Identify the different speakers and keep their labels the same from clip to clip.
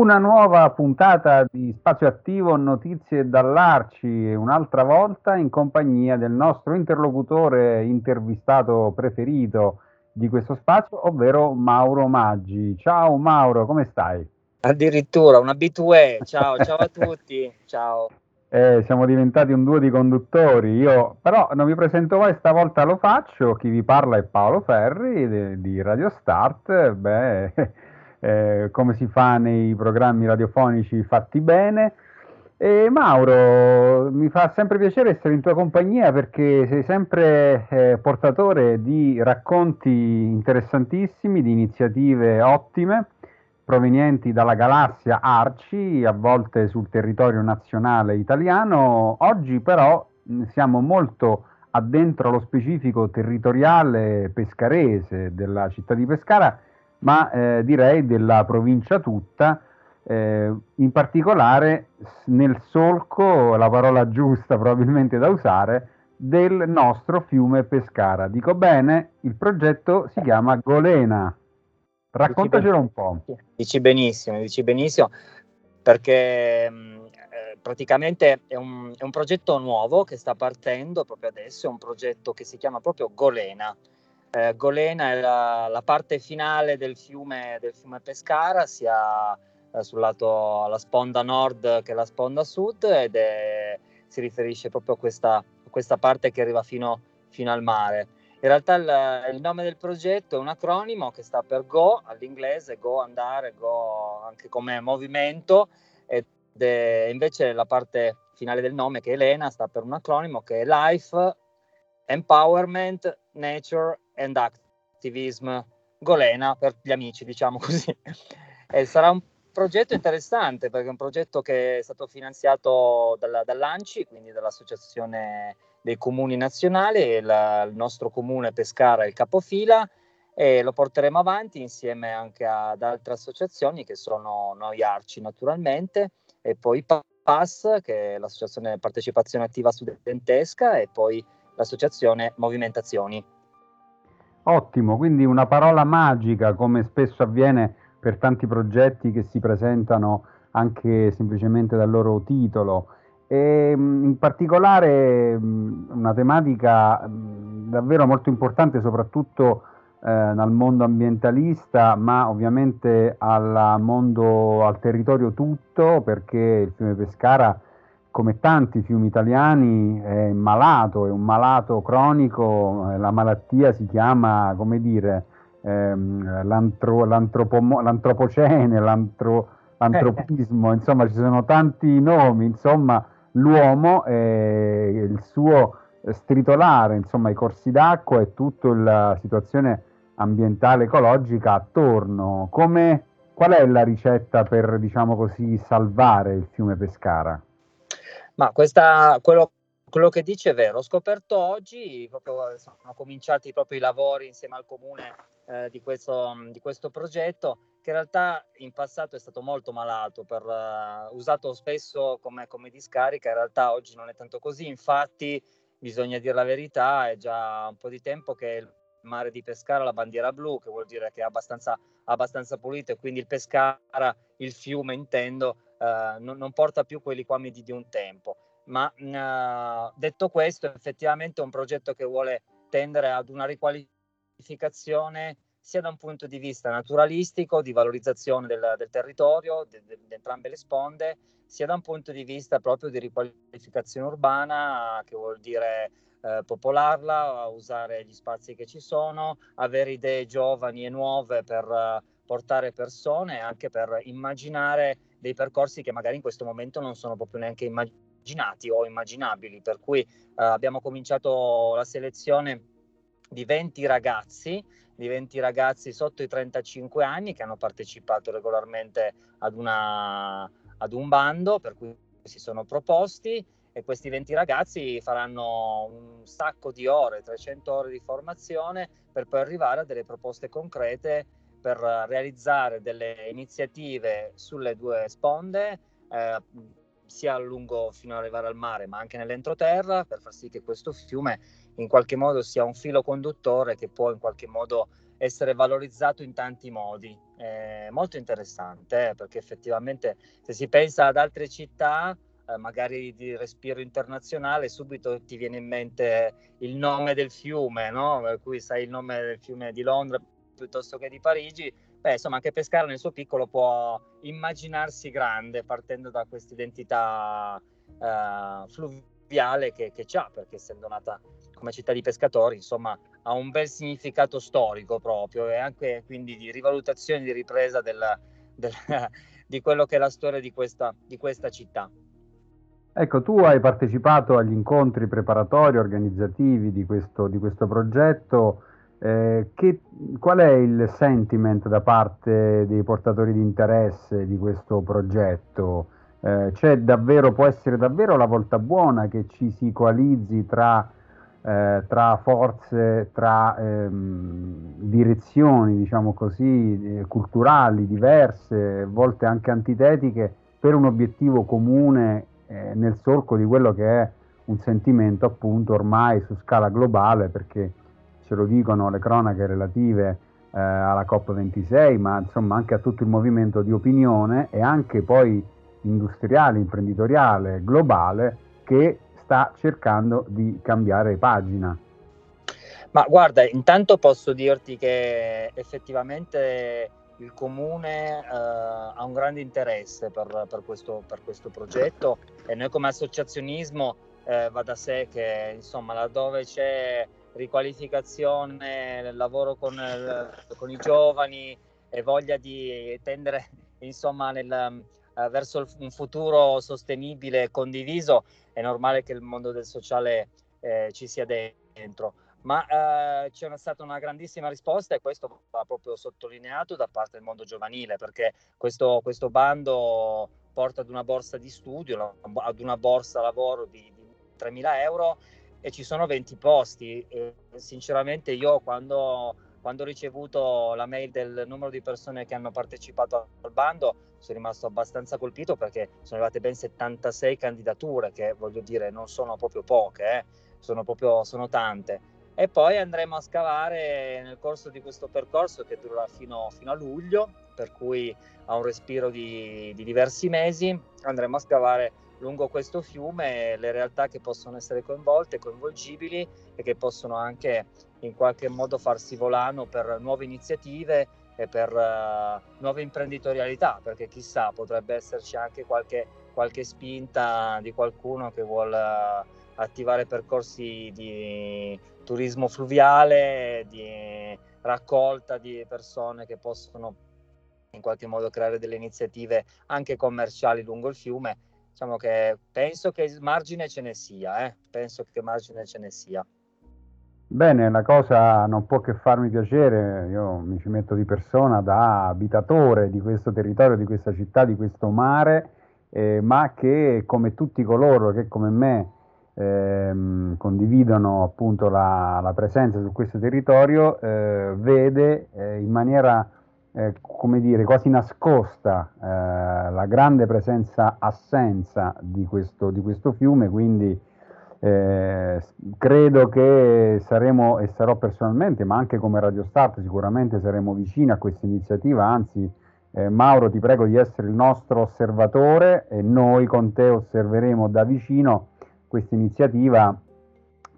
Speaker 1: Una nuova puntata di Spazio Attivo, notizie dall'Arci, un'altra volta in compagnia del nostro interlocutore intervistato preferito di questo spazio, ovvero Mauro Maggi. Ciao Mauro, come stai?
Speaker 2: Addirittura un abitué, ciao, ciao a tutti, ciao.
Speaker 1: Eh, siamo diventati un duo di conduttori, io però non mi presento mai, stavolta lo faccio, chi vi parla è Paolo Ferri di, di Radio Start, beh eh, come si fa nei programmi radiofonici fatti bene. E Mauro, mi fa sempre piacere essere in tua compagnia perché sei sempre eh, portatore di racconti interessantissimi, di iniziative ottime provenienti dalla galassia Arci, a volte sul territorio nazionale italiano. Oggi però siamo molto addentro allo specifico territoriale pescarese della città di Pescara ma eh, direi della provincia tutta, eh, in particolare nel solco, la parola giusta probabilmente da usare, del nostro fiume Pescara. Dico bene, il progetto si chiama Golena. Raccontacelo un po'.
Speaker 2: Dici benissimo, dici benissimo, perché mh, eh, praticamente è un, è un progetto nuovo che sta partendo proprio adesso, è un progetto che si chiama proprio Golena eh, Golena è la, la, parte finale del fiume, del fiume Pescara, sia eh, sul lato alla sponda nord che la sponda sud ed è, si riferisce proprio a questa, a questa parte che arriva fino, fino al mare. In realtà il, il, nome del progetto è un acronimo che sta per Go all'inglese, Go andare, Go anche come movimento, ed è, invece la parte finale del nome che è Elena sta per un acronimo che è Life, Empowerment, Nature and Activism Golena per gli amici, diciamo così. E sarà un progetto interessante perché è un progetto che è stato finanziato dalla, dall'ANCI, quindi dall'Associazione dei Comuni Nazionali, il, il nostro comune Pescara è il capofila e lo porteremo avanti insieme anche ad altre associazioni che sono Noi Arci naturalmente e poi PAS che è l'associazione partecipazione attiva studentesca e poi l'associazione Movimentazioni.
Speaker 1: Ottimo, quindi una parola magica come spesso avviene per tanti progetti che si presentano anche semplicemente dal loro titolo. E in particolare una tematica davvero molto importante soprattutto eh, nel mondo ambientalista ma ovviamente al mondo, al territorio tutto perché il fiume Pescara come tanti fiumi italiani, è malato, è un malato cronico, eh, la malattia si chiama, come dire, ehm, l'antro, l'antropocene, l'antro, l'antropismo, insomma ci sono tanti nomi, insomma l'uomo, eh, il suo stritolare, insomma i corsi d'acqua e tutta la situazione ambientale ecologica attorno. Come, qual è la ricetta per, diciamo così, salvare il fiume Pescara?
Speaker 2: Ma questa, quello, quello, che dice è vero, ho scoperto oggi, proprio, sono cominciati proprio i lavori insieme al comune eh, di, questo, di, questo, progetto, che in realtà in passato è stato molto malato, per, uh, usato spesso come, come, discarica, in realtà oggi non è tanto così, infatti bisogna dire la verità, è già un po' di tempo che il mare di Pescara ha la bandiera blu, che vuol dire che è abbastanza, abbastanza pulito e quindi il Pescara, il fiume intendo, non, non, porta più quei liquami di, un tempo. Ma uh, detto questo, effettivamente è un progetto che vuole tendere ad una riqualificazione sia da un punto di vista naturalistico, di valorizzazione del, del territorio, di entrambe le sponde, sia da un punto di vista proprio di riqualificazione urbana, che vuol dire eh, popolarla, usare gli spazi che ci sono, avere idee giovani e nuove per uh, portare persone, anche per immaginare dei percorsi che magari in questo momento non sono proprio neanche immaginati o immaginabili, per cui eh, abbiamo cominciato la selezione di 20 ragazzi, di 20 ragazzi sotto i 35 anni che hanno partecipato regolarmente ad, una, ad un bando per cui si sono proposti e questi 20 ragazzi faranno un sacco di ore, 300 ore di formazione per poi arrivare a delle proposte concrete per realizzare delle iniziative sulle due sponde, eh, sia a lungo fino ad arrivare al mare, ma anche nell'entroterra, per far sì che questo fiume in qualche modo sia un filo conduttore che può in qualche modo essere valorizzato in tanti modi. È molto interessante, eh, perché effettivamente se si pensa ad altre città, eh, magari di respiro internazionale, subito ti viene in mente il nome del fiume, no? Per cui sai il nome del fiume di Londra piuttosto che di Parigi. Beh, insomma, anche Pescara nel suo piccolo può immaginarsi grande partendo da questa identità eh, fluviale che, che ha, perché essendo nata come città di pescatori, insomma, ha un bel significato storico proprio e anche quindi di rivalutazione, di ripresa della, della, di quello che è la storia di questa, di questa città.
Speaker 1: Ecco, tu hai partecipato agli incontri preparatori organizzativi di questo, di questo progetto. Eh, che, qual è il sentiment da parte dei portatori di interesse di questo progetto? Eh, c'è davvero, può essere davvero la volta buona che ci si coalizzi tra, eh, tra forze, tra ehm, direzioni, diciamo così, eh, culturali diverse, volte anche antitetiche, per un obiettivo comune eh, nel solco di quello che è un sentimento appunto ormai su scala globale perché ce lo dicono le cronache relative eh, alla COP26 ma insomma anche a tutto il movimento di opinione e anche poi industriale, imprenditoriale, globale che sta cercando di cambiare pagina.
Speaker 2: Ma guarda, intanto posso dirti che effettivamente il comune eh, ha un grande interesse per, per, questo, per, questo, progetto e noi come associazionismo eh, va da sé che insomma laddove c'è riqualificazione, lavoro con, con i giovani e voglia di tendere insomma nel, eh, verso un futuro sostenibile e condiviso è normale che il mondo del sociale eh, ci sia dentro. Ma eh, c'è stata una grandissima risposta e questo va proprio sottolineato da parte del mondo giovanile perché questo, questo bando porta ad una borsa di studio, ad una borsa lavoro di, di 3.000 euro e ci sono 20 posti. E, sinceramente io quando, quando ho ricevuto la mail del numero di persone che hanno partecipato al bando sono rimasto abbastanza colpito perché sono arrivate ben 76 candidature che voglio dire non sono proprio poche, eh, sono proprio sono tante e poi andremo a scavare nel corso di questo percorso che durerà fino, fino a luglio, per cui ha un respiro di, di, diversi mesi, andremo a scavare lungo questo fiume le realtà che possono essere coinvolte, coinvolgibili e che possono anche in qualche modo farsi volano per nuove iniziative e per uh, nuove imprenditorialità, perché chissà potrebbe esserci anche qualche, qualche spinta di qualcuno che vuole... Uh, attivare percorsi di turismo fluviale, di raccolta di persone che possono in qualche modo creare delle iniziative anche commerciali lungo il fiume. Diciamo che penso che margine ce ne sia, eh? penso che margine ce ne sia.
Speaker 1: Bene, la cosa non può che farmi piacere, io mi ci metto di persona da abitatore di questo territorio, di questa città, di questo mare, eh, ma che come tutti coloro che come me ehm, condividono appunto la, la, presenza su questo territorio, eh, vede eh, in maniera eh, come dire, quasi nascosta eh, la grande presenza-assenza di questo, di questo fiume, quindi eh, credo che saremo e sarò personalmente, ma anche come Radio Start sicuramente saremo vicini a questa iniziativa, anzi eh, Mauro ti prego di essere il nostro osservatore e noi con te osserveremo da vicino questa iniziativa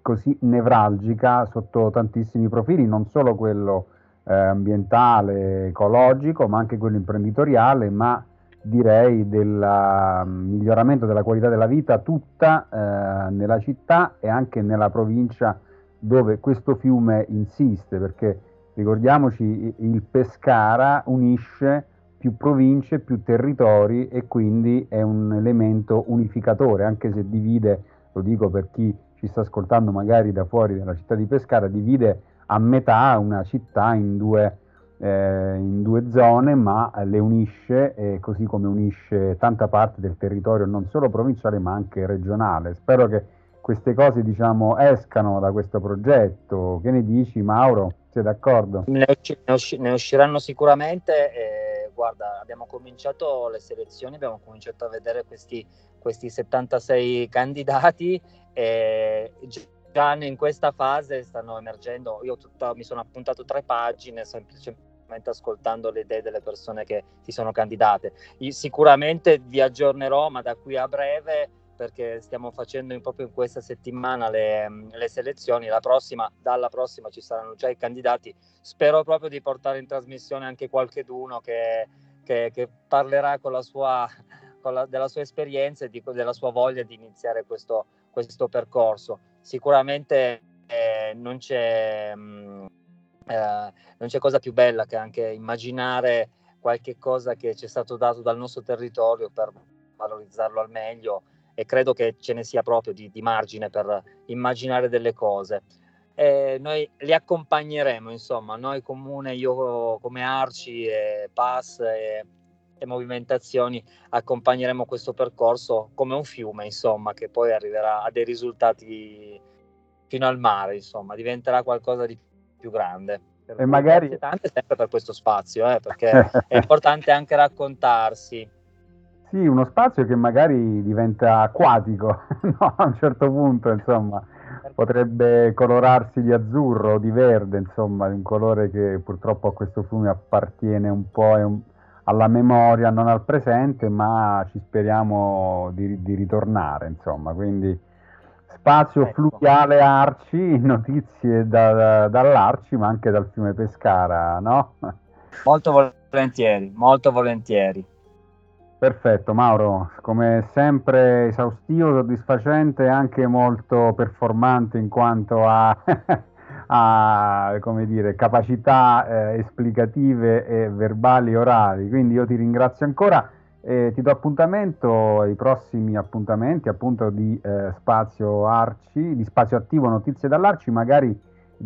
Speaker 1: così nevralgica sotto tantissimi profili, non solo quello eh, ambientale, ecologico, ma anche quello imprenditoriale, ma direi del mm, miglioramento della qualità della vita tutta eh, nella città e anche nella provincia dove questo fiume insiste, perché ricordiamoci il Pescara unisce più province, più territori e quindi è un elemento unificatore, anche se divide, lo dico per chi ci sta ascoltando magari da fuori dalla città di Pescara, divide a metà una città in due, eh, in due zone, ma le unisce, eh, così come unisce tanta parte del territorio non solo provinciale ma anche regionale. Spero che queste cose diciamo, escano da questo progetto. Che ne dici Mauro? Sei d'accordo?
Speaker 2: Ne, usci- ne, usci- ne usciranno sicuramente. Eh, guarda, abbiamo cominciato le selezioni, abbiamo cominciato a vedere questi, questi 76 candidati e già in questa fase stanno emergendo. Io tutta, mi sono appuntato tre pagine semplicemente ascoltando le idee delle persone che si sono candidate. Io sicuramente vi aggiornerò, ma da qui a breve perché stiamo facendo in, proprio in questa settimana le, le, selezioni, la prossima, dalla prossima ci saranno già i candidati, spero proprio di portare in trasmissione anche qualcheduno che, che, che parlerà con la sua, con la, della sua esperienza e di, della sua voglia di iniziare questo, questo percorso. Sicuramente eh, non, c'è, mh, mm, eh, non c'è cosa più bella che anche immaginare qualche cosa che ci è stato dato dal nostro territorio per valorizzarlo al meglio e credo che ce ne sia proprio di, di margine per immaginare delle cose. E noi li accompagneremo, insomma, noi comune, io come Arci e PAS e, e movimentazioni accompagneremo questo percorso come un fiume, insomma, che poi arriverà a dei risultati fino al mare, insomma, diventerà qualcosa di più grande.
Speaker 1: Per e magari
Speaker 2: tante sempre per questo spazio, eh, perché è importante anche raccontarsi.
Speaker 1: Sì, uno spazio che magari diventa acquatico, no? a un certo punto, insomma, potrebbe colorarsi di azzurro o di verde, insomma, un colore che purtroppo a questo fiume appartiene un po' alla memoria, non al presente, ma ci speriamo di, di ritornare, insomma, quindi spazio ecco. fluviale Arci, notizie da, dall'Arci, ma anche dal fiume Pescara, no?
Speaker 2: Molto volentieri, molto volentieri.
Speaker 1: Perfetto Mauro, come sempre esaustivo, soddisfacente e anche molto performante in quanto a, a dire, capacità eh, esplicative e verbali orali. Quindi io ti ringrazio ancora e ti do appuntamento ai prossimi appuntamenti appunto di eh, Spazio Arci, di Spazio Attivo Notizie dall'Arci, magari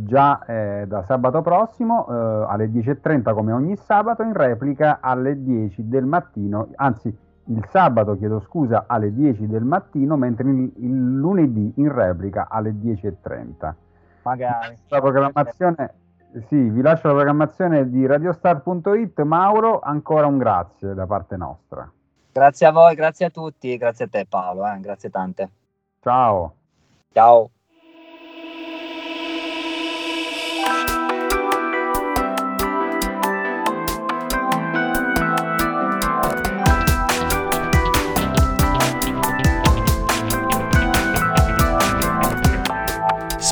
Speaker 1: già eh, da sabato prossimo eh, alle 10.30 come ogni sabato, in replica alle 10 del mattino, anzi il sabato chiedo scusa alle 10 del mattino, mentre il, il lunedì in replica alle 10.30.
Speaker 2: Magari.
Speaker 1: La programmazione, sì, vi lascio la programmazione di radiostar.it. Mauro, ancora un grazie da parte nostra.
Speaker 2: Grazie a voi, grazie a tutti, grazie a te Paolo, eh, grazie tante.
Speaker 1: Ciao.
Speaker 2: Ciao.